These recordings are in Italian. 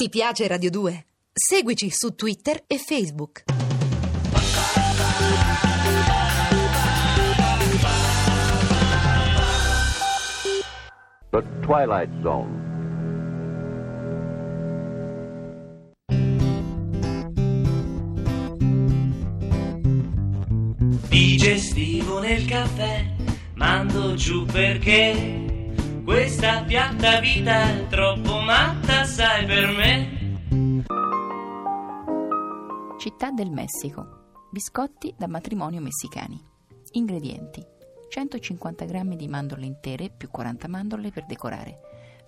Ti piace Radio 2? Seguici su Twitter e Facebook. The Twilight Zone. Digestivo nel caffè, mando giù perché questa piatta vita è troppo matta, sai per Città del Messico. Biscotti da matrimonio messicani. Ingredienti: 150 g di mandorle intere più 40 mandorle per decorare,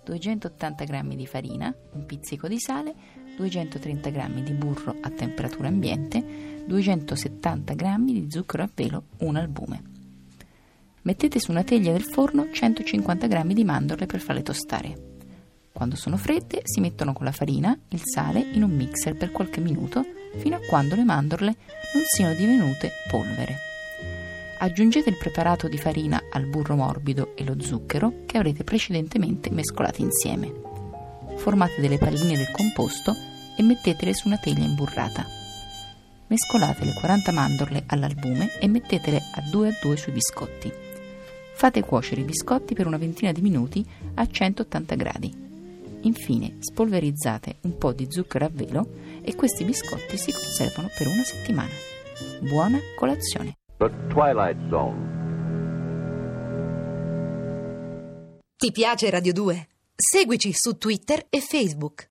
280 g di farina, un pizzico di sale, 230 g di burro a temperatura ambiente, 270 g di zucchero a velo, un albume. Mettete su una teglia del forno 150 g di mandorle per farle tostare. Quando sono fredde si mettono con la farina, il sale in un mixer per qualche minuto fino a quando le mandorle non siano divenute polvere. Aggiungete il preparato di farina al burro morbido e lo zucchero che avrete precedentemente mescolati insieme. Formate delle palline del composto e mettetele su una teglia imburrata. Mescolate le 40 mandorle all'albume e mettetele a 2 a 2 sui biscotti. Fate cuocere i biscotti per una ventina di minuti a 180 gradi. Infine spolverizzate un po' di zucchero a velo e questi biscotti si conservano per una settimana. Buona colazione! The Twilight Zone. Ti piace Radio 2? Seguici su Twitter e Facebook.